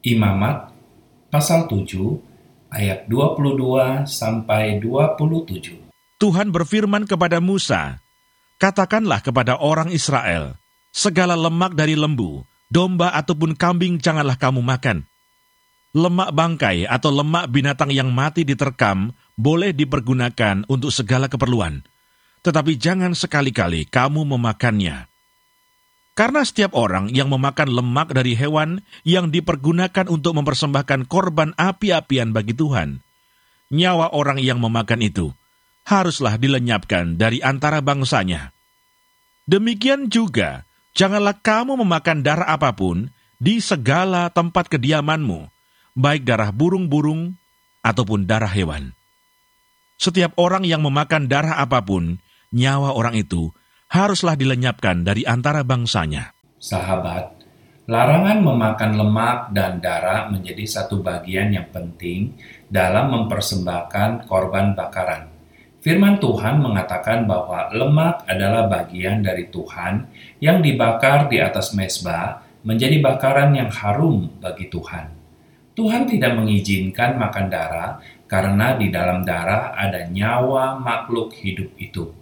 Imamat pasal 7 ayat 22 sampai 27. Tuhan berfirman kepada Musa, Katakanlah kepada orang Israel, segala lemak dari lembu, domba ataupun kambing janganlah kamu makan. Lemak bangkai atau lemak binatang yang mati diterkam boleh dipergunakan untuk segala keperluan, tetapi jangan sekali-kali kamu memakannya. Karena setiap orang yang memakan lemak dari hewan yang dipergunakan untuk mempersembahkan korban api-apian bagi Tuhan, nyawa orang yang memakan itu haruslah dilenyapkan dari antara bangsanya. Demikian juga, janganlah kamu memakan darah apa pun di segala tempat kediamanmu, baik darah burung-burung ataupun darah hewan. Setiap orang yang memakan darah apa pun, nyawa orang itu haruslah dilenyapkan dari antara bangsanya. Sahabat, larangan memakan lemak dan darah menjadi satu bagian yang penting dalam mempersembahkan korban bakaran. Firman Tuhan mengatakan bahwa lemak adalah bagian dari Tuhan yang dibakar di atas mesbah menjadi bakaran yang harum bagi Tuhan. Tuhan tidak mengizinkan makan darah karena di dalam darah ada nyawa makhluk hidup itu.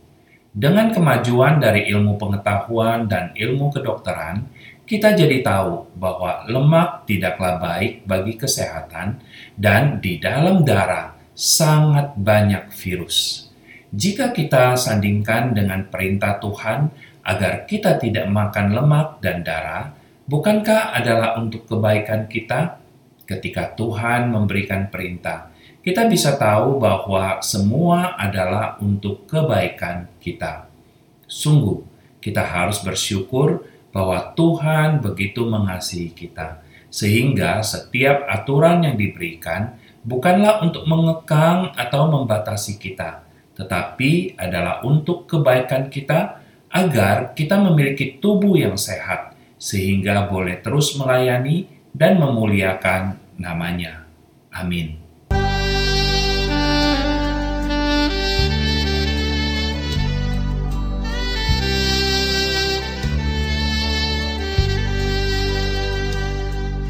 Dengan kemajuan dari ilmu pengetahuan dan ilmu kedokteran, kita jadi tahu bahwa lemak tidaklah baik bagi kesehatan dan di dalam darah sangat banyak virus. Jika kita sandingkan dengan perintah Tuhan agar kita tidak makan lemak dan darah, bukankah adalah untuk kebaikan kita? Ketika Tuhan memberikan perintah, kita bisa tahu bahwa semua adalah untuk kebaikan kita. Sungguh, kita harus bersyukur bahwa Tuhan begitu mengasihi kita, sehingga setiap aturan yang diberikan bukanlah untuk mengekang atau membatasi kita, tetapi adalah untuk kebaikan kita agar kita memiliki tubuh yang sehat, sehingga boleh terus melayani dan memuliakan namanya. Amin.